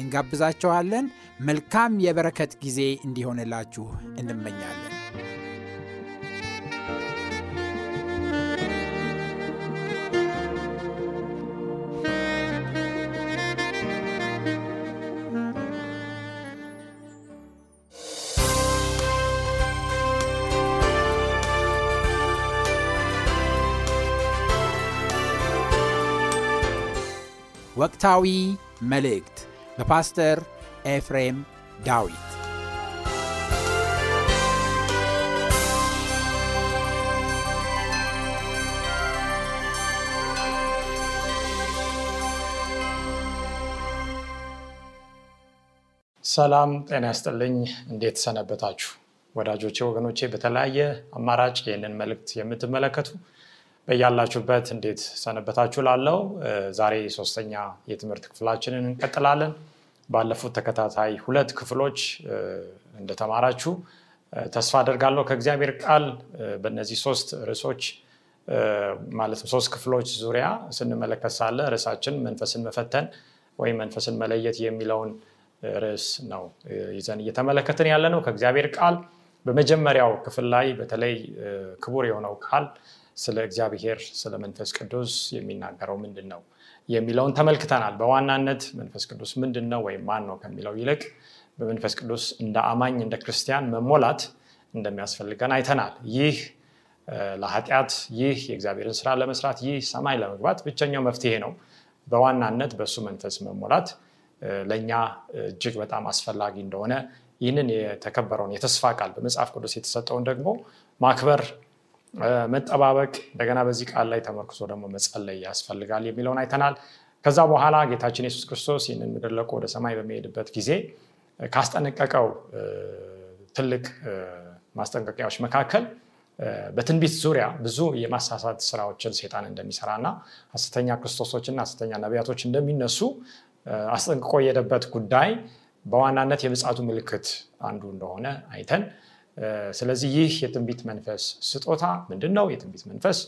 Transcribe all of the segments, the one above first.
እንጋብዛችኋለን። መልካም የበረከት ጊዜ እንዲሆንላችሁ እንመኛለን። ወቅታዊ መልእክት በፓስተር ኤፍሬም ዳዊት ሰላም ጤና ያስጥልኝ። እንዴት ሰነበታችሁ ወዳጆቼ፣ ወገኖቼ? በተለያየ አማራጭ ይህንን መልእክት የምትመለከቱ በያላችሁበት እንዴት ሰነበታችሁ ላለው ዛሬ ሶስተኛ የትምህርት ክፍላችንን እንቀጥላለን። ባለፉት ተከታታይ ሁለት ክፍሎች እንደተማራችሁ ተስፋ አደርጋለሁ ከእግዚአብሔር ቃል በእነዚህ ሶስት ርዕሶች ማለትም ሶስት ክፍሎች ዙሪያ ስንመለከት ሳለ ርዕሳችን መንፈስን መፈተን ወይም መንፈስን መለየት የሚለውን ርዕስ ነው ይዘን እየተመለከትን ያለ ነው ከእግዚአብሔር ቃል በመጀመሪያው ክፍል ላይ በተለይ ክቡር የሆነው ቃል ስለ እግዚአብሔር ስለ መንፈስ ቅዱስ የሚናገረው ምንድን ነው የሚለውን ተመልክተናል። በዋናነት መንፈስ ቅዱስ ምንድን ነው ወይም ማን ነው ከሚለው ይልቅ በመንፈስ ቅዱስ እንደ አማኝ እንደ ክርስቲያን መሞላት እንደሚያስፈልገን አይተናል። ይህ ለኃጢአት፣ ይህ የእግዚአብሔርን ስራ ለመስራት፣ ይህ ሰማይ ለመግባት ብቸኛው መፍትሄ ነው። በዋናነት በእሱ መንፈስ መሞላት ለእኛ እጅግ በጣም አስፈላጊ እንደሆነ ይህንን የተከበረውን የተስፋ ቃል በመጽሐፍ ቅዱስ የተሰጠውን ደግሞ ማክበር መጠባበቅ እንደገና በዚህ ቃል ላይ ተመርክሶ ደግሞ መጸለይ ያስፈልጋል የሚለውን አይተናል። ከዛ በኋላ ጌታችን የሱስ ክርስቶስ ይህንን ምድር ወደ ሰማይ በሚሄድበት ጊዜ ካስጠነቀቀው ትልቅ ማስጠንቀቂያዎች መካከል በትንቢት ዙሪያ ብዙ የማሳሳት ስራዎችን ሴጣን እንደሚሰራ እና ሀሰተኛ ክርስቶሶችና ሀሰተኛ ነቢያቶች እንደሚነሱ አስጠንቅቆ የሄደበት ጉዳይ በዋናነት የምጽአቱ ምልክት አንዱ እንደሆነ አይተን ስለዚህ ይህ የትንቢት መንፈስ ስጦታ ምንድን ነው? የትንቢት መንፈስ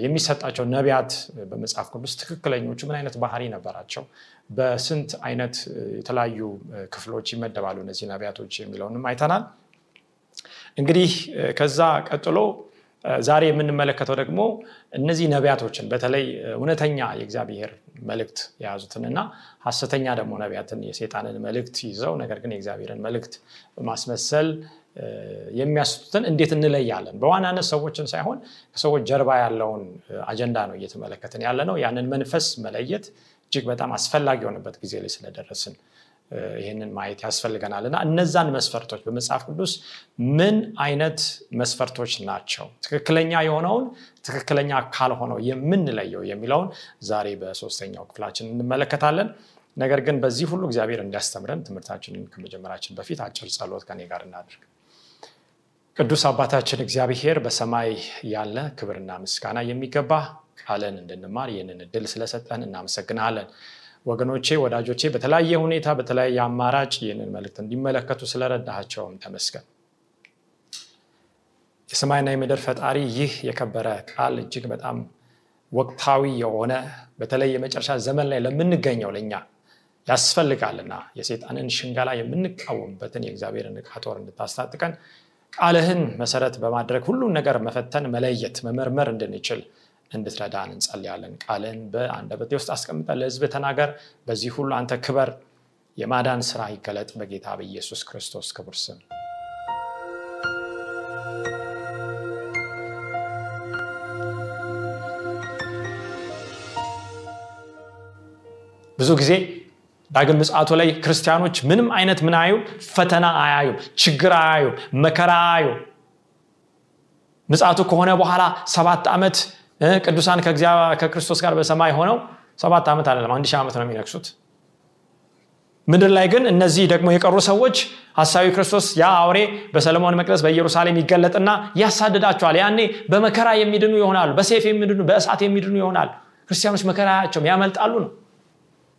የሚሰጣቸው ነቢያት በመጽሐፍ ቅዱስ ትክክለኞቹ ምን አይነት ባህሪ ነበራቸው? በስንት አይነት የተለያዩ ክፍሎች ይመደባሉ እነዚህ ነቢያቶች የሚለውንም አይተናል። እንግዲህ ከዛ ቀጥሎ ዛሬ የምንመለከተው ደግሞ እነዚህ ነቢያቶችን በተለይ እውነተኛ የእግዚአብሔር መልእክት የያዙትንና ሀሰተኛ ደግሞ ነቢያትን የሴጣንን መልእክት ይዘው ነገር ግን የእግዚአብሔርን መልእክት በማስመሰል የሚያስቱትን እንዴት እንለያለን? በዋናነት ሰዎችን ሳይሆን ከሰዎች ጀርባ ያለውን አጀንዳ ነው እየተመለከትን ያለ ነው። ያንን መንፈስ መለየት እጅግ በጣም አስፈላጊ የሆነበት ጊዜ ላይ ስለደረስን ይህንን ማየት ያስፈልገናል እና እነዛን መስፈርቶች በመጽሐፍ ቅዱስ ምን አይነት መስፈርቶች ናቸው ትክክለኛ የሆነውን ትክክለኛ ካልሆነው የምንለየው የሚለውን ዛሬ በሶስተኛው ክፍላችን እንመለከታለን። ነገር ግን በዚህ ሁሉ እግዚአብሔር እንዲያስተምረን ትምህርታችንን ከመጀመራችን በፊት አጭር ጸሎት ከኔ ጋር እናድርግ። ቅዱስ አባታችን እግዚአብሔር በሰማይ ያለ ክብርና ምስጋና የሚገባ ቃልን እንድንማር ይህንን እድል ስለሰጠን እናመሰግናለን። ወገኖቼ፣ ወዳጆቼ በተለያየ ሁኔታ በተለያየ አማራጭ ይህንን መልእክት እንዲመለከቱ ስለረዳቸውም ተመስገን። የሰማይና የምድር ፈጣሪ ይህ የከበረ ቃል እጅግ በጣም ወቅታዊ የሆነ በተለይ የመጨረሻ ዘመን ላይ ለምንገኘው ለእኛ ያስፈልጋልና የሴጣንን ሽንገላ የምንቃወምበትን የእግዚአብሔርን ዕቃ እንድታስታጥቀን ቃልህን መሰረት በማድረግ ሁሉን ነገር መፈተን፣ መለየት፣ መመርመር እንድንችል እንድትረዳን እንጸልያለን። ቃልህን በአንደበቴ ውስጥ አስቀምጠን ለሕዝብ ተናገር። በዚህ ሁሉ አንተ ክበር፣ የማዳን ስራ ይገለጥ በጌታ በኢየሱስ ክርስቶስ ክቡር ስም ብዙ ጊዜ ዳግም ምጽአቱ ላይ ክርስቲያኖች ምንም አይነት ምን አዩም ፈተና አያዩም፣ ችግር አያዩም፣ መከራ አያዩም። ምጽአቱ ከሆነ በኋላ ሰባት ዓመት ቅዱሳን ከክርስቶስ ጋር በሰማይ ሆነው ሰባት ዓመት አይደለም አንድ ሺህ ዓመት ነው የሚነግሱት። ምድር ላይ ግን እነዚህ ደግሞ የቀሩ ሰዎች ሀሳዊ ክርስቶስ ያ አውሬ በሰለሞን መቅደስ በኢየሩሳሌም ይገለጥና ያሳድዳቸዋል። ያኔ በመከራ የሚድኑ ይሆናሉ፣ በሴፍ የሚድኑ በእሳት የሚድኑ ይሆናሉ። ክርስቲያኖች መከራ አያቸውም፣ ያመልጣሉ ነው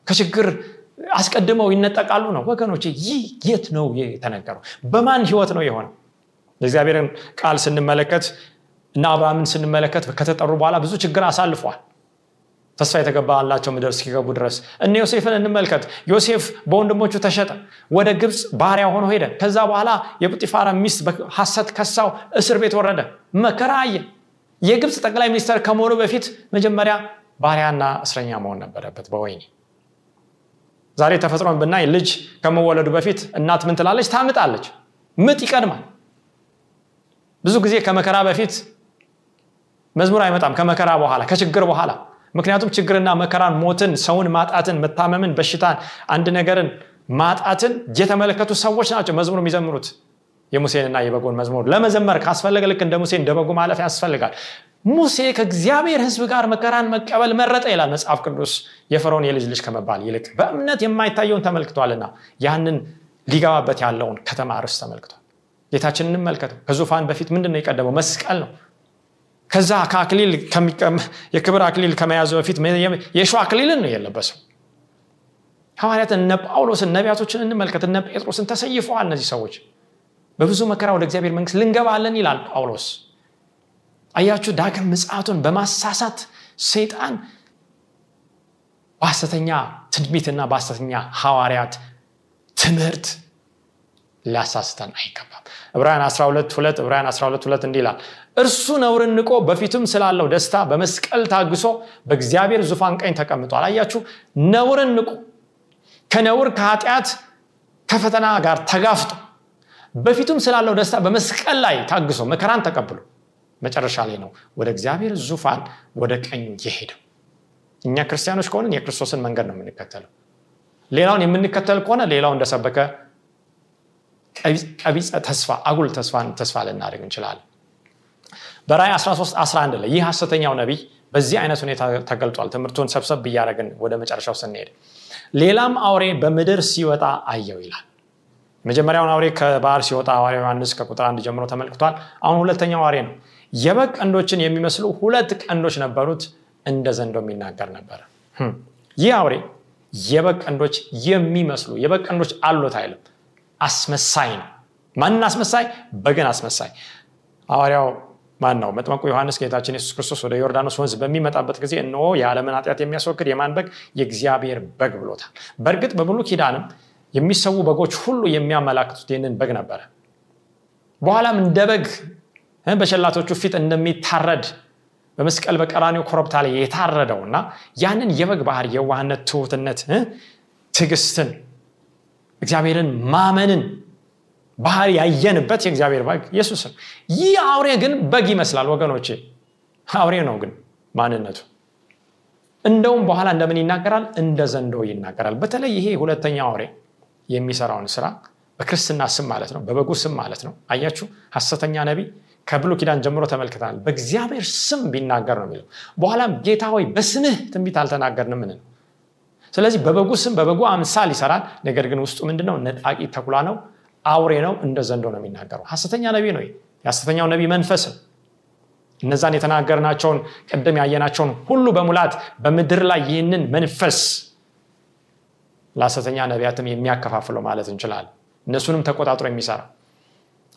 ከችግር አስቀድመው ይነጠቃሉ ነው። ወገኖች ይህ የት ነው የተነገረው? በማን ህይወት ነው የሆነው? የእግዚአብሔርን ቃል ስንመለከት እና አብርሃምን ስንመለከት ከተጠሩ በኋላ ብዙ ችግር አሳልፏል። ተስፋ የተገባላቸው ምድር እስኪገቡ ድረስ እነ ዮሴፍን እንመልከት። ዮሴፍ በወንድሞቹ ተሸጠ፣ ወደ ግብፅ ባሪያ ሆኖ ሄደ። ከዛ በኋላ የጲጢፋራ ሚስት በሐሰት ከሳው፣ እስር ቤት ወረደ፣ መከራ አየ። የግብፅ ጠቅላይ ሚኒስተር ከመሆኑ በፊት መጀመሪያ ባሪያና እስረኛ መሆን ነበረበት በወይኒ ዛሬ ተፈጥሮን ብናይ ልጅ ከመወለዱ በፊት እናት ምን ትላለች? ታምጣለች። ምጥ ይቀድማል። ብዙ ጊዜ ከመከራ በፊት መዝሙር አይመጣም፣ ከመከራ በኋላ ከችግር በኋላ። ምክንያቱም ችግርና መከራን፣ ሞትን፣ ሰውን ማጣትን፣ መታመምን፣ በሽታን፣ አንድ ነገርን ማጣትን የተመለከቱ ሰዎች ናቸው መዝሙር የሚዘምሩት። የሙሴንና የበጎን መዝሙር ለመዘመር ካስፈለገ ልክ እንደ ሙሴ እንደ በጎ ማለፍ ያስፈልጋል። ሙሴ ከእግዚአብሔር ሕዝብ ጋር መከራን መቀበል መረጠ ይላል መጽሐፍ ቅዱስ። የፈርዖን የልጅ ልጅ ከመባል ይልቅ በእምነት የማይታየውን ተመልክቷልና ያንን ሊገባበት ያለውን ከተማ ርስ ተመልክቷል። ጌታችን እንመልከተው። ከዙፋን በፊት ምንድን ነው የቀደመው? መስቀል ነው። ከዛ ከአክሊል የክብር አክሊል ከመያዙ በፊት የሸዋ አክሊልን ነው የለበሰው። ሐዋርያትን እነ ጳውሎስን ነቢያቶችን እንመልከት። እነ ጴጥሮስን ተሰይፈዋል። እነዚህ ሰዎች በብዙ መከራ ወደ እግዚአብሔር መንግስት ልንገባለን ይላል ጳውሎስ። አያችሁ፣ ዳግም ምጽአቱን በማሳሳት ሰይጣን በሐሰተኛ ትንቢትና በሐሰተኛ ሐዋርያት ትምህርት ሊያሳስተን አይገባም። ዕብራውያን 12 2 ዕብራውያን 12 2 እንዲህ ይላል እርሱ ነውርን ንቆ በፊቱም ስላለው ደስታ በመስቀል ታግሶ በእግዚአብሔር ዙፋን ቀኝ ተቀምጧል። አያችሁ፣ ነውርን ንቆ ከነውር ከኃጢአት ከፈተና ጋር ተጋፍጦ በፊቱም ስላለው ደስታ በመስቀል ላይ ታግሶ መከራን ተቀብሎ መጨረሻ ላይ ነው ወደ እግዚአብሔር ዙፋን ወደ ቀኝ የሄደው። እኛ ክርስቲያኖች ከሆንን የክርስቶስን መንገድ ነው የምንከተለው። ሌላውን የምንከተል ከሆነ ሌላው እንደሰበከ ቀቢፀ ተስፋ አጉል ተስፋን ተስፋ ልናደርግ እንችላለን። በራእይ 13 11 ላይ ይህ ሐሰተኛው ነቢይ በዚህ አይነት ሁኔታ ተገልጧል። ትምህርቱን ሰብሰብ እያደረግን ወደ መጨረሻው ስንሄድ ሌላም አውሬ በምድር ሲወጣ አየው ይላል። መጀመሪያውን አውሬ ከባህር ሲወጣ ሐዋርያው ዮሐንስ ከቁጥር አንድ ጀምሮ ተመልክቷል። አሁን ሁለተኛው አውሬ ነው። የበግ ቀንዶችን የሚመስሉ ሁለት ቀንዶች ነበሩት፣ እንደ ዘንዶ የሚናገር ነበረ። ይህ አውሬ የበግ ቀንዶች የሚመስሉ የበግ ቀንዶች አሉት አይልም፣ አስመሳይ ነው። ማንን አስመሳይ? በግን አስመሳይ። ሐዋርያው ማን ነው? መጥመቁ ዮሐንስ ጌታችን የሱስ ክርስቶስ ወደ ዮርዳኖስ ወንዝ በሚመጣበት ጊዜ እነሆ የዓለምን ኃጢአት የሚያስወግድ የማን በግ? የእግዚአብሔር በግ ብሎታል። በእርግጥ በብሉይ ኪዳንም የሚሰዉ በጎች ሁሉ የሚያመላክቱት ይህንን በግ ነበረ። በኋላም እንደ በግ በሸላቶቹ ፊት እንደሚታረድ በመስቀል በቀራኒው ኮረብታ ላይ የታረደው እና ያንን የበግ ባህር የዋህነት፣ ትሁትነት፣ ትዕግስትን፣ እግዚአብሔርን ማመንን ባህር ያየንበት የእግዚአብሔር በግ ኢየሱስ ነው። ይህ አውሬ ግን በግ ይመስላል ወገኖቼ፣ አውሬ ነው ግን ማንነቱ እንደውም በኋላ እንደምን ይናገራል? እንደ ዘንዶ ይናገራል። በተለይ ይሄ ሁለተኛው አውሬ የሚሰራውን ስራ በክርስትና ስም ማለት ነው፣ በበጉ ስም ማለት ነው። አያችሁ፣ ሐሰተኛ ነቢይ ከብሉይ ኪዳን ጀምሮ ተመልክተናል። በእግዚአብሔር ስም ቢናገር ነው የሚለው። በኋላም ጌታ ሆይ በስምህ ትንቢት አልተናገርንም ምን ነው። ስለዚህ በበጉ ስም በበጉ አምሳል ይሰራል። ነገር ግን ውስጡ ምንድነው? ነጣቂ ተኩላ ነው፣ አውሬ ነው፣ እንደ ዘንዶ ነው የሚናገረው። ሐሰተኛ ነቢይ ነው። የሐሰተኛው ነቢይ መንፈስ እነዛን የተናገርናቸውን ቅድም ያየናቸውን ሁሉ በሙላት በምድር ላይ ይህንን መንፈስ ለሐሰተኛ ነቢያትም የሚያከፋፍለው ማለት እንችላለን። እነሱንም ተቆጣጥሮ የሚሰራ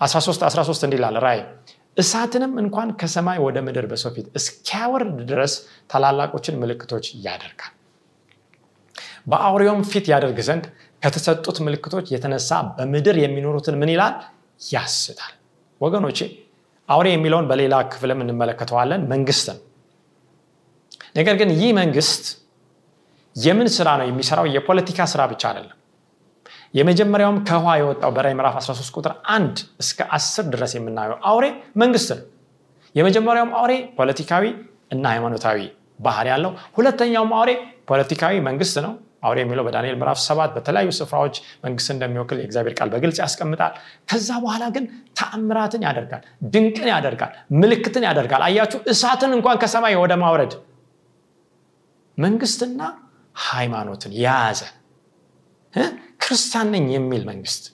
13 13 እንዲህ ይላል እሳትንም እንኳን ከሰማይ ወደ ምድር በሰው ፊት እስኪያወርድ ድረስ ታላላቆችን ምልክቶች ያደርጋል። በአውሬውም ፊት ያደርግ ዘንድ ከተሰጡት ምልክቶች የተነሳ በምድር የሚኖሩትን ምን ይላል? ያስታል። ወገኖቼ አውሬ የሚለውን በሌላ ክፍልም እንመለከተዋለን መንግስት ነገር ግን ይህ መንግስት የምን ስራ ነው የሚሰራው? የፖለቲካ ስራ ብቻ አይደለም። የመጀመሪያውም ከውሃ የወጣው በራይ ምዕራፍ 13 ቁጥር 1 እስከ 10 ድረስ የምናየው አውሬ መንግስት ነው። የመጀመሪያውም አውሬ ፖለቲካዊ እና ሃይማኖታዊ ባህር ያለው ሁለተኛውም አውሬ ፖለቲካዊ መንግስት ነው። አውሬ የሚለው በዳንኤል ምዕራፍ ሰባት በተለያዩ ስፍራዎች መንግስት እንደሚወክል የእግዚአብሔር ቃል በግልጽ ያስቀምጣል። ከዛ በኋላ ግን ተአምራትን ያደርጋል ድንቅን ያደርጋል ምልክትን ያደርጋል። አያችሁ እሳትን እንኳን ከሰማይ ወደ ማውረድ መንግስትና ሃይማኖትን የያዘ ክርስቲያን ነኝ የሚል መንግስት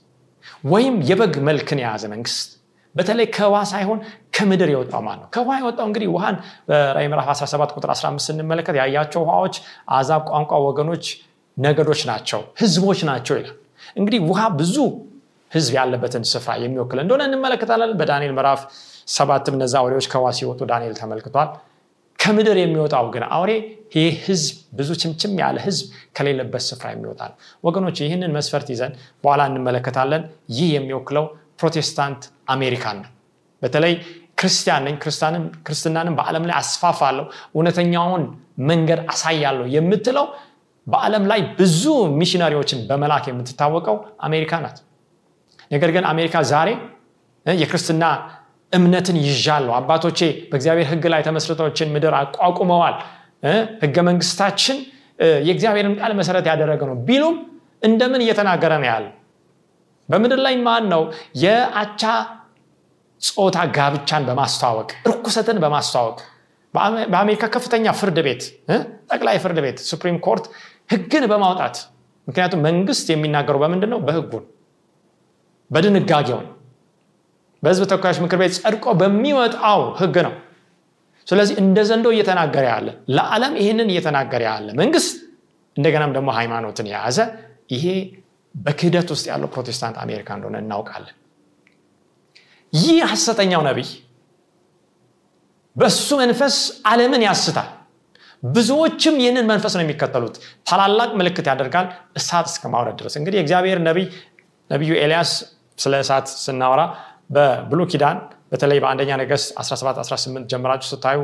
ወይም የበግ መልክን የያዘ መንግስት በተለይ ከውሃ ሳይሆን ከምድር የወጣው ማን ነው? ከውሃ የወጣው እንግዲህ ውሃን በራይ ምዕራፍ 17 ቁጥር 15 ስንመለከት ያያቸው ውሃዎች አዛብ ቋንቋ ወገኖች ነገዶች ናቸው ህዝቦች ናቸው ይላል። እንግዲህ ውሃ ብዙ ህዝብ ያለበትን ስፍራ የሚወክል እንደሆነ እንመለከታለን። በዳንኤል ምዕራፍ ሰባትም እነዚ አውሬዎች ከውሃ ሲወጡ ዳንኤል ተመልክቷል ከምድር የሚወጣው ግን አውሬ ይህ ህዝብ ብዙ ችምችም ያለ ህዝብ ከሌለበት ስፍራ የሚወጣ ነው ወገኖች ይህንን መስፈርት ይዘን በኋላ እንመለከታለን። ይህ የሚወክለው ፕሮቴስታንት አሜሪካን ነው። በተለይ ክርስቲያን ነኝ ክርስትናንም በዓለም ላይ አስፋፋለሁ እውነተኛውን መንገድ አሳያለሁ የምትለው በዓለም ላይ ብዙ ሚሽነሪዎችን በመላክ የምትታወቀው አሜሪካ ናት። ነገር ግን አሜሪካ ዛሬ የክርስትና እምነትን ይዣለሁ። አባቶቼ በእግዚአብሔር ህግ ላይ ተመስርቶችን ምድር አቋቁመዋል። ህገ መንግስታችን የእግዚአብሔርን ቃል መሰረት ያደረገ ነው ቢሉም እንደምን እየተናገረ ነው ያለ በምድር ላይ ማን ነው የአቻ ጾታ ጋብቻን በማስተዋወቅ እርኩሰትን በማስተዋወቅ? በአሜሪካ ከፍተኛ ፍርድ ቤት ጠቅላይ ፍርድ ቤት Supreme Court ህግን በማውጣት። ምክንያቱም መንግስት የሚናገረው በምንድን ነው? በህጉን በድንጋጌውን በህዝብ ተወካዮች ምክር ቤት ጸድቆ በሚወጣው ህግ ነው። ስለዚህ እንደ ዘንዶ እየተናገረ ያለ ለዓለም ይህንን እየተናገረ ያለ መንግስት እንደገናም ደግሞ ሃይማኖትን የያዘ ይሄ በክህደት ውስጥ ያለው ፕሮቴስታንት አሜሪካ እንደሆነ እናውቃለን። ይህ ሐሰተኛው ነቢይ በእሱ መንፈስ ዓለምን ያስታል። ብዙዎችም ይህንን መንፈስ ነው የሚከተሉት። ታላላቅ ምልክት ያደርጋል። እሳት እስከ ማውረድ ድረስ እንግዲህ የእግዚአብሔር ነቢይ ነቢዩ ኤልያስ ስለ እሳት ስናወራ በብሉ ኪዳን በተለይ በአንደኛ ነገስት 17 18 ጀምራችሁ ስታዩ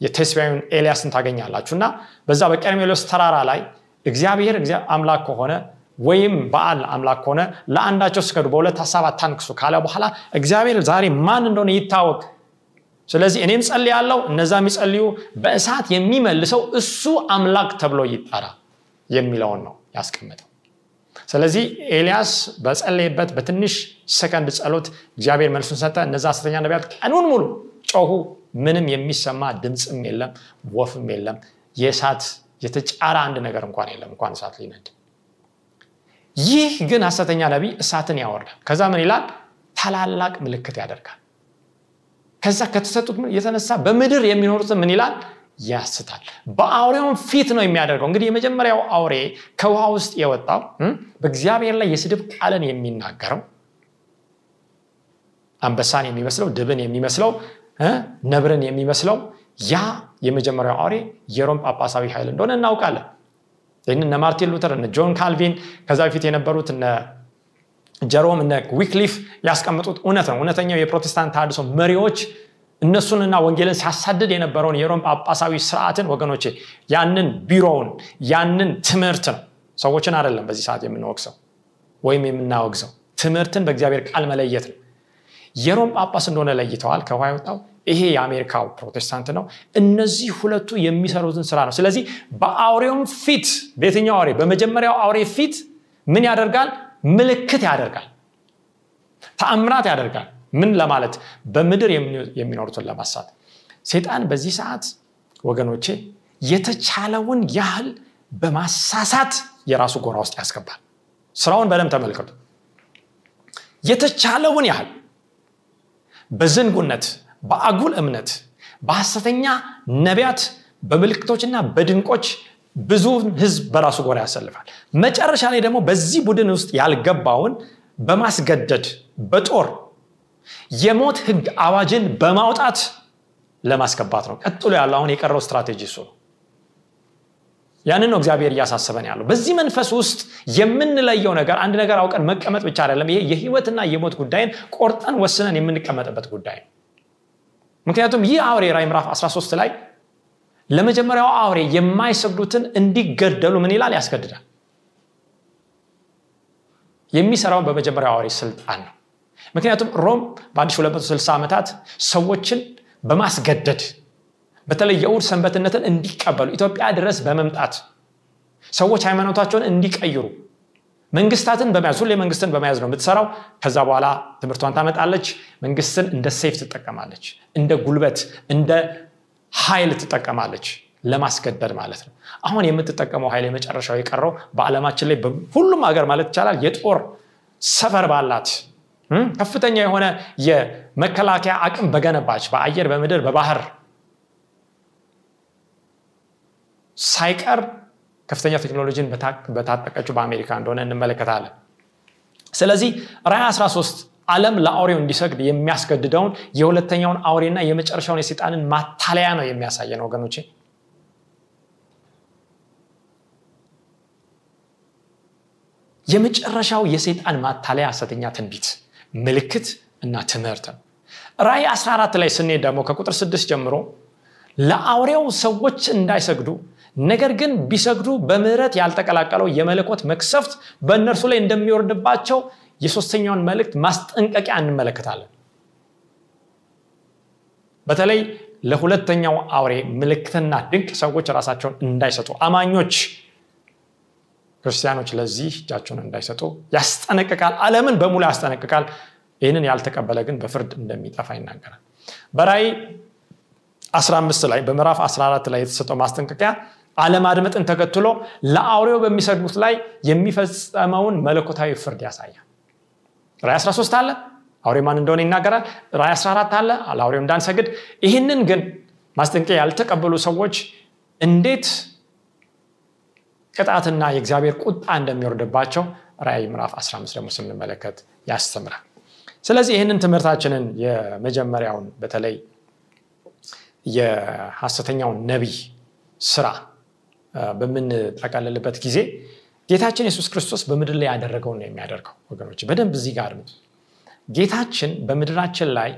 የቴስቢያዊን ኤልያስን ታገኛላችሁ። እና በዛ በቀርሜሎስ ተራራ ላይ እግዚአብሔር አምላክ ከሆነ ወይም በዓል አምላክ ከሆነ ለአንዳቸው ስገዱ በሁለት ሀሳብ አታንክሱ ካለ በኋላ እግዚአብሔር ዛሬ ማን እንደሆነ ይታወቅ። ስለዚህ እኔም ጸል ያለው እነዛ የሚጸልዩ በእሳት የሚመልሰው እሱ አምላክ ተብሎ ይጠራ የሚለውን ነው ያስቀመጠው ስለዚህ ኤልያስ በጸለይበት በትንሽ ሰከንድ ጸሎት እግዚአብሔር መልሱን ሰጠ። እነዛ ሐሰተኛ ነቢያት ቀኑን ሙሉ ጮሁ ምንም የሚሰማ ድምፅም የለም ወፍም የለም የእሳት የተጫረ አንድ ነገር እንኳን የለም እንኳን እሳት ሊነድ። ይህ ግን ሐሰተኛ ነቢይ እሳትን ያወርዳል። ከዛ ምን ይላል? ታላላቅ ምልክት ያደርጋል። ከዛ ከተሰጡት የተነሳ በምድር የሚኖሩትን ምን ይላል ያስታል። በአውሬውን ፊት ነው የሚያደርገው። እንግዲህ የመጀመሪያው አውሬ ከውሃ ውስጥ የወጣው በእግዚአብሔር ላይ የስድብ ቃልን የሚናገረው አንበሳን የሚመስለው ድብን የሚመስለው ነብርን የሚመስለው ያ የመጀመሪያው አውሬ የሮም ጳጳሳዊ ኃይል እንደሆነ እናውቃለን። ይህን እነ ማርቲን ሉተር እነ ጆን ካልቪን ከዛ በፊት የነበሩት እነ ጀሮም እነ ዊክሊፍ ያስቀምጡት እውነት ነው። እውነተኛው የፕሮቴስታንት ተሃድሶ መሪዎች እነሱንና ወንጌልን ሲያሳድድ የነበረውን የሮም ጳጳሳዊ ስርዓትን ወገኖቼ ያንን ቢሮውን ያንን ትምህርት ነው ሰዎችን አይደለም በዚህ ሰዓት የምንወቅሰው ወይም የምናወግዘው ትምህርትን በእግዚአብሔር ቃል መለየት ነው። የሮም ጳጳስ እንደሆነ ለይተዋል። ከውሃ የወጣው ይሄ የአሜሪካው ፕሮቴስታንት ነው። እነዚህ ሁለቱ የሚሰሩትን ስራ ነው። ስለዚህ በአውሬውም ፊት በየትኛው አውሬ? በመጀመሪያው አውሬ ፊት ምን ያደርጋል? ምልክት ያደርጋል ተአምራት ያደርጋል ምን ለማለት? በምድር የሚኖሩትን ለማሳት። ሴጣን በዚህ ሰዓት ወገኖቼ የተቻለውን ያህል በማሳሳት የራሱ ጎራ ውስጥ ያስገባል። ስራውን በደም ተመልከቱ። የተቻለውን ያህል በዝንጉነት በአጉል እምነት በሐሰተኛ ነቢያት በምልክቶችና በድንቆች ብዙ ህዝብ በራሱ ጎራ ያሰልፋል። መጨረሻ ላይ ደግሞ በዚህ ቡድን ውስጥ ያልገባውን በማስገደድ በጦር የሞት ህግ አዋጅን በማውጣት ለማስገባት ነው። ቀጥሎ ያለው አሁን የቀረው ስትራቴጂ እሱ ነው። ያንን ነው እግዚአብሔር እያሳሰበን ያለው። በዚህ መንፈስ ውስጥ የምንለየው ነገር አንድ ነገር አውቀን መቀመጥ ብቻ አይደለም። ይሄ የህይወትና የሞት ጉዳይን ቆርጠን ወስነን የምንቀመጥበት ጉዳይ ነው። ምክንያቱም ይህ አውሬ ራይ ምዕራፍ 13 ላይ ለመጀመሪያው አውሬ የማይሰግዱትን እንዲገደሉ ምን ይላል? ያስገድዳል። የሚሰራውን በመጀመሪያው አውሬ ስልጣን ነው ምክንያቱም ሮም በ1260 ዓመታት ሰዎችን በማስገደድ በተለይ የእሁድ ሰንበትነትን እንዲቀበሉ ኢትዮጵያ ድረስ በመምጣት ሰዎች ሃይማኖታቸውን እንዲቀይሩ መንግስታትን በመያዝ ሁሌ መንግስትን በመያዝ ነው የምትሰራው። ከዛ በኋላ ትምህርቷን ታመጣለች። መንግስትን እንደ ሴፍ ትጠቀማለች እንደ ጉልበት እንደ ኃይል ትጠቀማለች ለማስገደድ ማለት ነው። አሁን የምትጠቀመው ኃይል የመጨረሻው የቀረው በዓለማችን ላይ ሁሉም ሀገር ማለት ይቻላል የጦር ሰፈር ባላት ከፍተኛ የሆነ የመከላከያ አቅም በገነባች በአየር በምድር በባህር ሳይቀር ከፍተኛ ቴክኖሎጂን በታጠቀችው በአሜሪካ እንደሆነ እንመለከታለን። ስለዚህ ራይ 13 ዓለም ለአውሬው እንዲሰግድ የሚያስገድደውን የሁለተኛውን አውሬና የመጨረሻውን የሴጣንን ማታለያ ነው የሚያሳየን ወገኖቼ። የመጨረሻው የሴጣን ማታለያ ሐሰተኛ ትንቢት ምልክት እና ትምህርት ነው። ራይ 14 ላይ ስንሄድ ደግሞ ከቁጥር 6 ጀምሮ ለአውሬው ሰዎች እንዳይሰግዱ ነገር ግን ቢሰግዱ በምህረት ያልተቀላቀለው የመለኮት መክሰፍት በእነርሱ ላይ እንደሚወርድባቸው የሶስተኛውን መልእክት ማስጠንቀቂያ እንመለከታለን። በተለይ ለሁለተኛው አውሬ ምልክትና ድንቅ ሰዎች ራሳቸውን እንዳይሰጡ አማኞች ክርስቲያኖች ለዚህ እጃቸውን እንዳይሰጡ ያስጠነቅቃል። አለምን በሙሉ ያስጠነቅቃል። ይህንን ያልተቀበለ ግን በፍርድ እንደሚጠፋ ይናገራል። በራይ 15 ላይ በምዕራፍ 14 ላይ የተሰጠው ማስጠንቀቂያ አለማድመጥን ተከትሎ ለአውሬው በሚሰግዱት ላይ የሚፈጸመውን መለኮታዊ ፍርድ ያሳያል። ራይ 13 አለ። አውሬ ማን እንደሆነ ይናገራል። ራይ 14 አለ። ለአውሬው እንዳንሰግድ። ይህንን ግን ማስጠንቀቂያ ያልተቀበሉ ሰዎች እንዴት ቅጣትና የእግዚአብሔር ቁጣ እንደሚወርድባቸው ራይ ምዕራፍ 15 ደግሞ ስንመለከት ያስተምራል። ስለዚህ ይህንን ትምህርታችንን የመጀመሪያውን በተለይ የሐሰተኛውን ነቢይ ስራ በምንጠቀልልበት ጊዜ ጌታችን የሱስ ክርስቶስ በምድር ላይ ያደረገውን ነው የሚያደርገው ወገኖች በደንብ እዚህ ጋር ጌታችን በምድራችን ላይ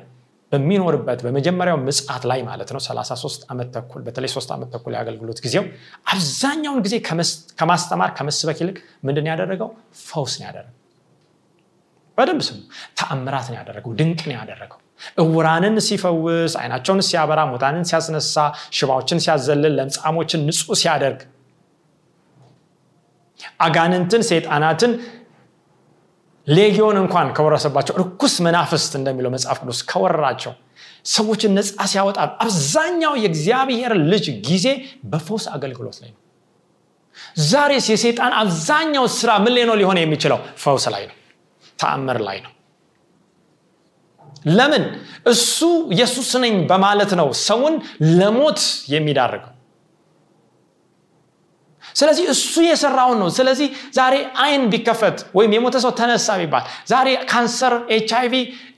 በሚኖርበት በመጀመሪያው ምጽት ላይ ማለት ነው 33 ዓመት ተኩል በተለይ 3 ዓመት ተኩል የአገልግሎት ጊዜው አብዛኛውን ጊዜ ከማስተማር ከመስበክ ይልቅ ምንድን ያደረገው? ፈውስ ነው ያደረገው። በደንብ ስሙ። ተአምራት ነው ያደረገው። ድንቅ ነው ያደረገው። እውራንን ሲፈውስ አይናቸውን ሲያበራ ሙታንን ሲያስነሳ ሽባዎችን ሲያዘልል ለምጻሞችን ንጹህ ሲያደርግ አጋንንትን ሴጣናትን ሌጊዮን እንኳን ከወረሰባቸው እርኩስ መናፍስት እንደሚለው መጽሐፍ ቅዱስ ከወረራቸው ሰዎችን ነፃ ሲያወጣ አብዛኛው የእግዚአብሔር ልጅ ጊዜ በፈውስ አገልግሎት ላይ ነው። ዛሬስ የሴጣን አብዛኛው ስራ ምን ነው ሊሆን የሚችለው? ፈውስ ላይ ነው ተአምር ላይ ነው። ለምን? እሱ ኢየሱስ ነኝ በማለት ነው ሰውን ለሞት የሚዳርገው ስለዚህ እሱ የሰራውን ነው። ስለዚህ ዛሬ አይን ቢከፈት ወይም የሞተ ሰው ተነሳ ቢባል ዛሬ ካንሰር ኤች አይቪ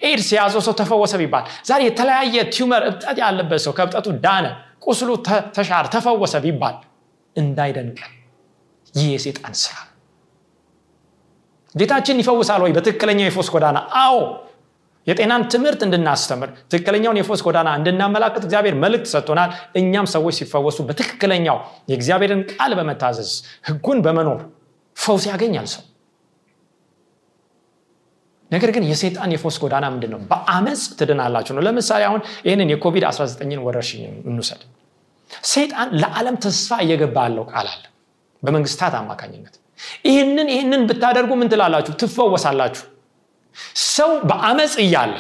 ኤድስ የያዘው ሰው ተፈወሰ ቢባል ዛሬ የተለያየ tumor እብጠት ያለበት ሰው ከእብጠቱ ዳነ ቁስሉ ተሻረ ተፈወሰ ቢባል እንዳይደንቀን ይህ የሴጣን ስራ። ጌታችን ይፈውሳል ወይ? በትክክለኛው የፎስ ጎዳና። አዎ የጤናን ትምህርት እንድናስተምር ትክክለኛውን የፎስ ጎዳና እንድናመላክት እግዚአብሔር መልእክት ሰጥቶናል። እኛም ሰዎች ሲፈወሱ በትክክለኛው የእግዚአብሔርን ቃል በመታዘዝ ህጉን በመኖር ፈውስ ያገኛል ሰው። ነገር ግን የሴጣን የፎስ ጎዳና ምንድን ነው በአመፅ ትድናላችሁ ነው። ለምሳሌ አሁን ይህንን የኮቪድ-19 ወረርሽኝ እንውሰድ። ሰይጣን ለዓለም ተስፋ እየገባ ያለው ቃል አለ በመንግስታት አማካኝነት። ይህንን ይህንን ብታደርጉ ምን ትላላችሁ? ትፈወሳላችሁ ሰው በአመፅ እያለ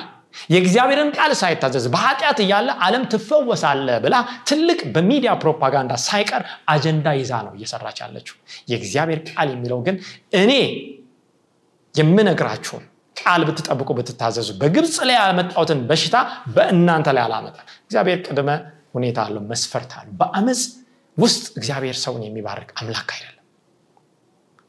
የእግዚአብሔርን ቃል ሳይታዘዝ በኃጢአት እያለ ዓለም ትፈወሳለ ብላ ትልቅ በሚዲያ ፕሮፓጋንዳ ሳይቀር አጀንዳ ይዛ ነው እየሰራች ያለችው። የእግዚአብሔር ቃል የሚለው ግን እኔ የምነግራችሁን ቃል ብትጠብቁ ብትታዘዙ በግብፅ ላይ ያመጣሁትን በሽታ በእናንተ ላይ አላመጣ። እግዚአብሔር ቅድመ ሁኔታ አለው መስፈርት አለው። በአመፅ ውስጥ እግዚአብሔር ሰውን የሚባርክ አምላክ አይደለም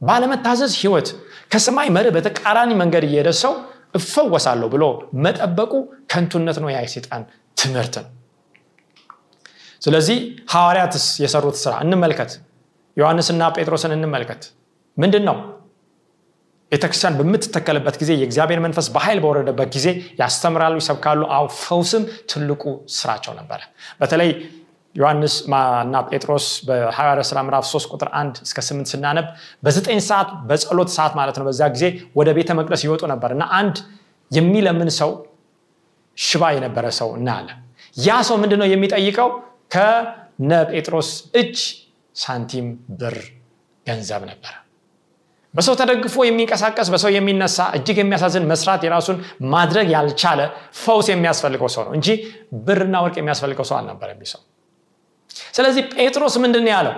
ባለመታዘዝ ህይወት ከሰማይ መርህ በተቃራኒ መንገድ እየሄደ ሰው እፈወሳለሁ ብሎ መጠበቁ ከንቱነት ነው የሴጣን ትምህርት ነው። ስለዚህ ሐዋርያትስ የሰሩት ስራ እንመልከት። ዮሐንስና ጴጥሮስን እንመልከት። ምንድን ነው ቤተክርስቲያን በምትተከልበት ጊዜ የእግዚአብሔር መንፈስ በኃይል በወረደበት ጊዜ ያስተምራሉ ይሰብካሉ። አው ፈውስም ትልቁ ስራቸው ነበረ። በተለይ ዮሐንስ እና ጴጥሮስ በሐዋርያ ሥራ ምዕራፍ 3 ቁጥር 1 እስከ 8 ስናነብ በዘጠኝ ሰዓት በጸሎት ሰዓት ማለት ነው በዛ ጊዜ ወደ ቤተ መቅደስ ይወጡ ነበር እና አንድ የሚለምን ሰው ሽባ የነበረ ሰው እናያለን ያ ሰው ምንድነው የሚጠይቀው? ከነ ጴጥሮስ እጅ ሳንቲም ብር ገንዘብ ነበረ። በሰው ተደግፎ የሚንቀሳቀስ በሰው የሚነሳ እጅግ የሚያሳዝን መስራት የራሱን ማድረግ ያልቻለ ፈውስ የሚያስፈልገው ሰው ነው እንጂ ብርና ወርቅ የሚያስፈልገው ሰው አልነበረ ሰው ስለዚህ ጴጥሮስ ምንድን ያለው?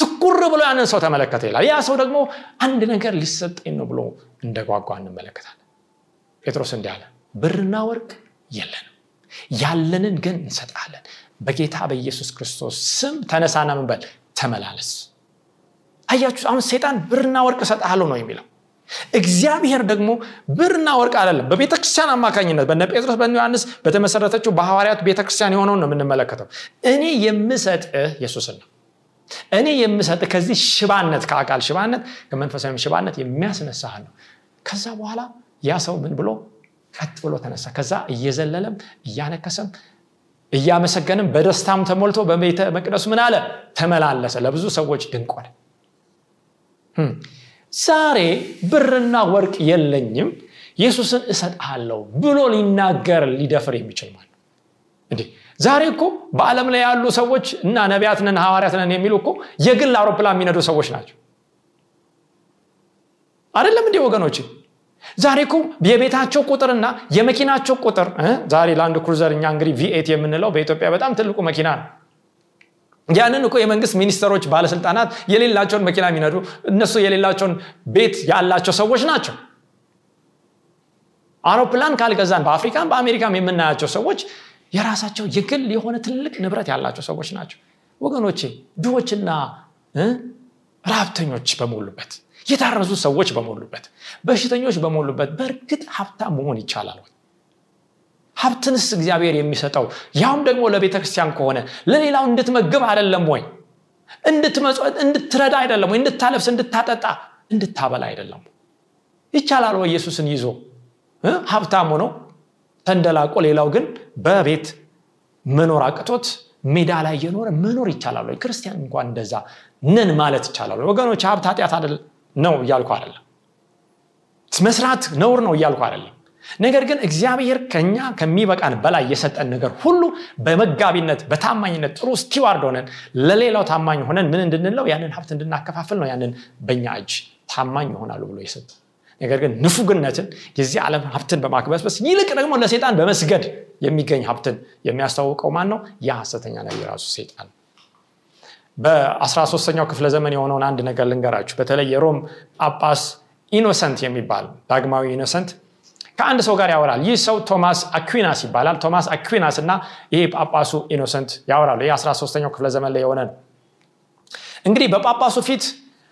ትኩር ብሎ ያንን ሰው ተመለከተ ይላል። ያ ሰው ደግሞ አንድ ነገር ሊሰጠኝ ነው ብሎ እንደ ጓጓ እንመለከታለን። ጴጥሮስ እንዲህ አለ ብርና ወርቅ የለንም። ያለንን ግን እንሰጣለን። በጌታ በኢየሱስ ክርስቶስ ስም ተነሳና ምንበል ተመላለስ። አያችሁ አሁን ሴጣን ብርና ወርቅ እሰጥሃለሁ ነው የሚለው እግዚአብሔር ደግሞ ብርና ወርቅ አይደለም። በቤተክርስቲያን አማካኝነት በነ ጴጥሮስ በነ ዮሐንስ በተመሰረተችው በሐዋርያት ቤተክርስቲያን የሆነውን ነው የምንመለከተው። እኔ የምሰጥህ ኢየሱስን ነው። እኔ የምሰጥህ ከዚህ ሽባነት ከአካል ሽባነት ከመንፈሳዊ ሽባነት የሚያስነሳህ ነው። ከዛ በኋላ ያ ሰው ምን ብሎ ቀጥ ብሎ ተነሳ? ከዛ እየዘለለም እያነከሰም እያመሰገንም በደስታም ተሞልቶ በቤተ መቅደሱ ምን አለ? ተመላለሰ። ለብዙ ሰዎች ሆነ ዛሬ ብርና ወርቅ የለኝም ኢየሱስን እሰጥሃለሁ ብሎ ሊናገር ሊደፍር የሚችል ማለት እንዴ! ዛሬ እኮ በዓለም ላይ ያሉ ሰዎች እና ነቢያት ነን የሚሉ እኮ የግል አውሮፕላን የሚነዱ ሰዎች ናቸው። አይደለም እንዲህ ወገኖች? ዛሬ እኮ የቤታቸው ቁጥርና የመኪናቸው ቁጥር ዛሬ ለአንድ ክሩዘር እኛ እንግዲህ ቪኤት የምንለው በኢትዮጵያ በጣም ትልቁ መኪና ነው ያንን እኮ የመንግስት ሚኒስተሮች ባለስልጣናት የሌላቸውን መኪና የሚነዱ እነሱ የሌላቸውን ቤት ያላቸው ሰዎች ናቸው። አውሮፕላን ካልገዛን በአፍሪካም በአሜሪካም የምናያቸው ሰዎች የራሳቸው የግል የሆነ ትልቅ ንብረት ያላቸው ሰዎች ናቸው። ወገኖቼ ድሆችና ራብተኞች በሞሉበት የታረዙ ሰዎች በሞሉበት በሽተኞች በሞሉበት በእርግጥ ሀብታም መሆን ይቻላል ሀብትንስ እግዚአብሔር የሚሰጠው? ያውም ደግሞ ለቤተ ክርስቲያን ከሆነ ለሌላው እንድትመግብ አይደለም ወይ? እንድትረዳ አይደለም ወይ? እንድታለብስ እንድታጠጣ እንድታበላ አይደለም ይቻላል ወይ ኢየሱስን ይዞ? ሀብታም ሆኖ ተንደላቆ ሌላው ግን በቤት መኖር አቅቶት ሜዳ ላይ እየኖረ መኖር ይቻላል ወይ? ክርስቲያን እንኳን እንደዛ ነን ማለት ይቻላል ወገኖች ሀብት ኃጢአት ነው እያልኩ አይደለም። መስራት ነውር ነው እያልኩ አይደለም ነገር ግን እግዚአብሔር ከኛ ከሚበቃን በላይ የሰጠን ነገር ሁሉ በመጋቢነት በታማኝነት ጥሩ ስቲዋርድ ሆነን ለሌላው ታማኝ ሆነን ምን እንድንለው ያንን ሀብት እንድናከፋፍል ነው ያንን በእኛ እጅ ታማኝ ይሆናሉ ብሎ የሰጠ። ነገር ግን ንፉግነትን የዚህ ዓለም ሀብትን በማክበስበስ ይልቅ ደግሞ ለሴጣን በመስገድ የሚገኝ ሀብትን የሚያስታውቀው ማን ነው? ያ ሐሰተኛ ነቢይ ራሱ ሴጣን በ13ኛው ክፍለ ዘመን የሆነውን አንድ ነገር ልንገራችሁ። በተለይ የሮም ጳጳስ ኢኖሰንት የሚባል ዳግማዊ ኢኖሰንት ከአንድ ሰው ጋር ያወራል። ይህ ሰው ቶማስ አኩናስ ይባላል። ቶማስ አኩናስ እና ይሄ ጳጳሱ ኢኖሰንት ያወራሉ። ይህ 13ኛው ክፍለ ዘመን ላይ የሆነ ነው። እንግዲህ በጳጳሱ ፊት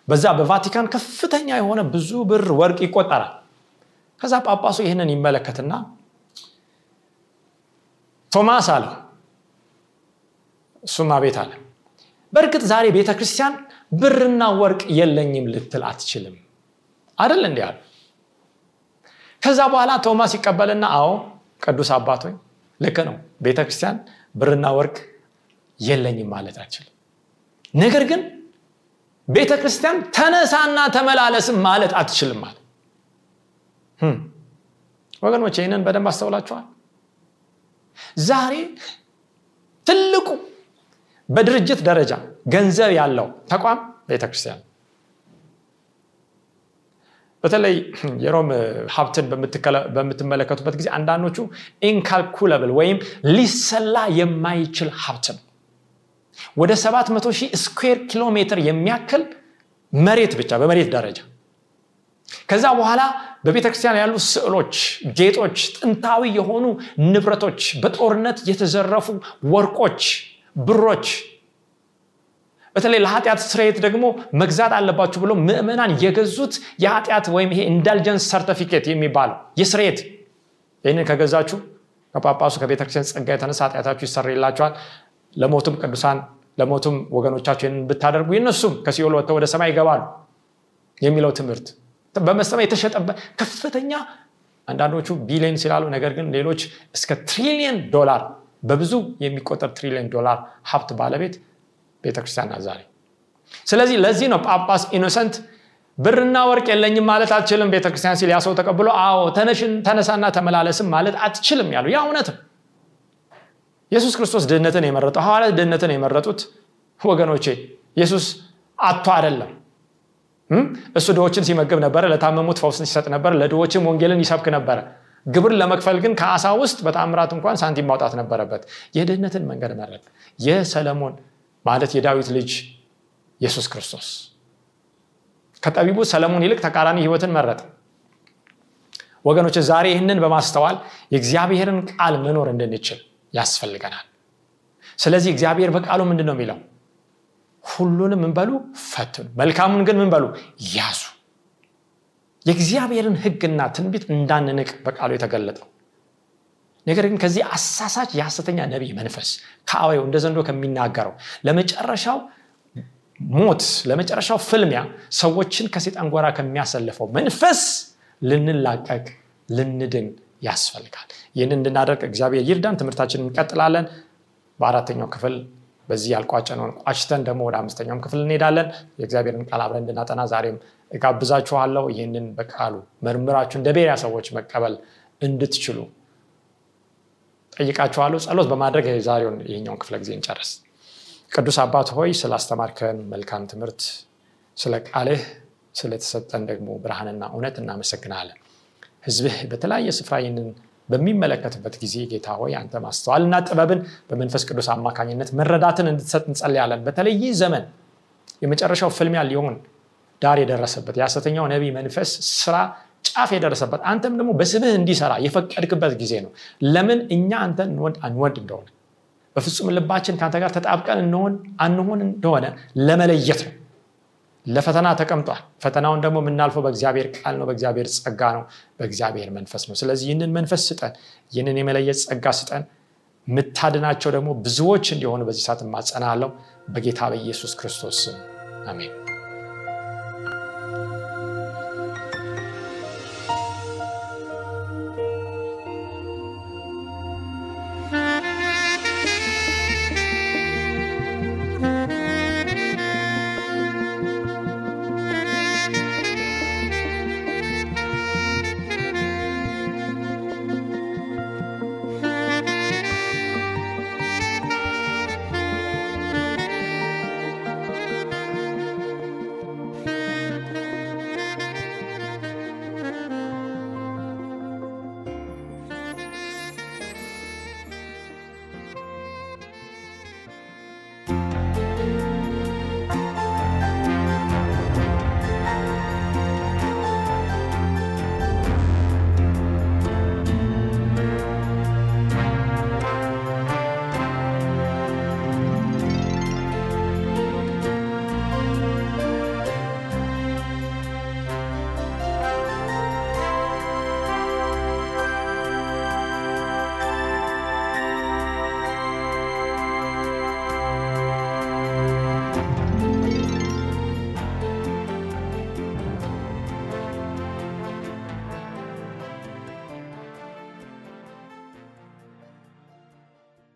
በዛ በቫቲካን ከፍተኛ የሆነ ብዙ ብር ወርቅ ይቆጠራል። ከዛ ጳጳሱ ይህንን ይመለከትና ቶማስ አለ እሱም አቤት አለ። በእርግጥ ዛሬ ቤተ ክርስቲያን ብርና ወርቅ የለኝም ልትል አትችልም። አደል እንዲህ አሉ ከዛ በኋላ ቶማስ ይቀበልና አዎ ቅዱስ አባቶኝ ልክ ነው ቤተ ክርስቲያን ብርና ወርቅ የለኝም ማለት አችልም ነገር ግን ቤተ ክርስቲያን ተነሳና ተመላለስም ማለት አትችልም ማለት ወገኖች ይህንን በደንብ አስተውላችኋል? ዛሬ ትልቁ በድርጅት ደረጃ ገንዘብ ያለው ተቋም ቤተክርስቲያን በተለይ የሮም ሀብትን በምትመለከቱበት ጊዜ አንዳንዶቹ incalculable ወይም ሊሰላ የማይችል ሀብት ነው። ወደ 700 ሺህ ስኩዌር ኪሎ ሜትር የሚያክል መሬት ብቻ በመሬት ደረጃ። ከዛ በኋላ በቤተ ክርስቲያን ያሉ ስዕሎች ጌጦች ጥንታዊ የሆኑ ንብረቶች በጦርነት የተዘረፉ ወርቆች ብሮች በተለይ ለኃጢአት ስርየት ደግሞ መግዛት አለባችሁ ብሎ ምእመናን የገዙት የኃጢአት ወይም ይሄ indulgence certificate የሚባለው የስርየት። ይህንን ከገዛችሁ ከጳጳሱ ከቤተክርስቲያን ጸጋ የተነሳ ኃጢአታችሁ ይሰረይላችኋል። ለሞቱም ቅዱሳን ለሞቱም ወገኖቻችሁ ይህንን ብታደርጉ ይነሱም ከሲኦል ወጥተው ወደ ሰማይ ይገባሉ የሚለው ትምህርት። በመሰማይ የተሸጠበት ከፍተኛ አንዳንዶቹ ቢሊዮን ይላሉ ነገር ግን ሌሎች እስከ ትሪሊየን ዶላር በብዙ የሚቆጠር ትሪሊየን ዶላር ሀብት ባለቤት ቤተክርስቲያን ናት ዛሬ። ስለዚህ ለዚህ ነው ጳጳስ ኢኖሰንት ብርና ወርቅ የለኝም ማለት አትችልም ቤተክርስቲያን ሲል ያ ሰው ተቀብሎ አዎ ተነሳና ተመላለስም ማለት አትችልም ያሉ ያ እውነትም። ኢየሱስ ክርስቶስ ድህነትን የመረጠው ሐዋርያት ድህነትን የመረጡት ወገኖቼ ኢየሱስ አጥቶ አይደለም። እሱ ድሆችን ሲመግብ ነበረ ለታመሙት ፈውስን ሲሰጥ ነበር ለድሆችም ወንጌልን ይሰብክ ነበረ። ግብር ለመክፈል ግን ከአሳ ውስጥ በታምራት እንኳን ሳንቲም ማውጣት ነበረበት። የድህነትን መንገድ መረጥ። የሰለሞን ማለት የዳዊት ልጅ ኢየሱስ ክርስቶስ። ከጠቢቡ ሰለሞን ይልቅ ተቃራኒ ህይወትን መረጥ ወገኖች ዛሬ ይህንን በማስተዋል የእግዚአብሔርን ቃል መኖር እንድንችል ያስፈልገናል። ስለዚህ እግዚአብሔር በቃሉ ምንድን ነው የሚለው? ሁሉንም ምንበሉ ፈትኑ። መልካሙን ግን ምንበሉ ያዙ። የእግዚአብሔርን ህግና ትንቢት እንዳንንቅ በቃሉ የተገለጠው ነገር ግን ከዚህ አሳሳች የሐሰተኛ ነቢይ መንፈስ ከአወው እንደ ዘንዶ ከሚናገረው ለመጨረሻው ሞት ለመጨረሻው ፍልሚያ ሰዎችን ከሴጣን ጎራ ከሚያሰልፈው መንፈስ ልንላቀቅ ልንድን ያስፈልጋል። ይህንን እንድናደርግ እግዚአብሔር ይርዳን። ትምህርታችን እንቀጥላለን። በአራተኛው ክፍል በዚህ ያልቋጨነውን ቋጭተን ደግሞ ወደ አምስተኛውም ክፍል እንሄዳለን። የእግዚአብሔርን ቃል አብረን እንድናጠና ዛሬም እጋብዛችኋለሁ። ይህንን በቃሉ መርምራችሁ እንደ ቤሪያ ሰዎች መቀበል እንድትችሉ ጠይቃችኋለሁ ጸሎት በማድረግ ዛሬውን ይህኛውን ክፍለ ጊዜ እንጨርስ። ቅዱስ አባት ሆይ ስላስተማርከን መልካም ትምህርት ስለ ቃልህ ስለተሰጠን ደግሞ ብርሃንና እውነት እናመሰግናለን። ህዝብህ በተለያየ ስፍራ ይህንን በሚመለከትበት ጊዜ ጌታ ሆይ አንተ ማስተዋልና ጥበብን በመንፈስ ቅዱስ አማካኝነት መረዳትን እንድትሰጥ እንጸልያለን። በተለይ ዘመን የመጨረሻው ፍልሚያ ሊሆን ዳር የደረሰበት የሐሰተኛው ነቢይ መንፈስ ስራ ጫፍ የደረሰበት አንተም ደግሞ በስምህ እንዲሰራ የፈቀድክበት ጊዜ ነው። ለምን እኛ አንተ እንወድ አንወድ እንደሆነ በፍጹም ልባችን ከአንተ ጋር ተጣብቀን እንሆን አንሆን እንደሆነ ለመለየት ነው። ለፈተና ተቀምጧል። ፈተናውን ደግሞ የምናልፈው በእግዚአብሔር ቃል ነው በእግዚአብሔር ጸጋ ነው በእግዚአብሔር መንፈስ ነው። ስለዚህ ይህንን መንፈስ ስጠን ይህንን የመለየት ጸጋ ስጠን። ምታድናቸው ደግሞ ብዙዎች እንዲሆኑ በዚህ ሰዓት ማጸናለው በጌታ በኢየሱስ ክርስቶስ ስም አሜን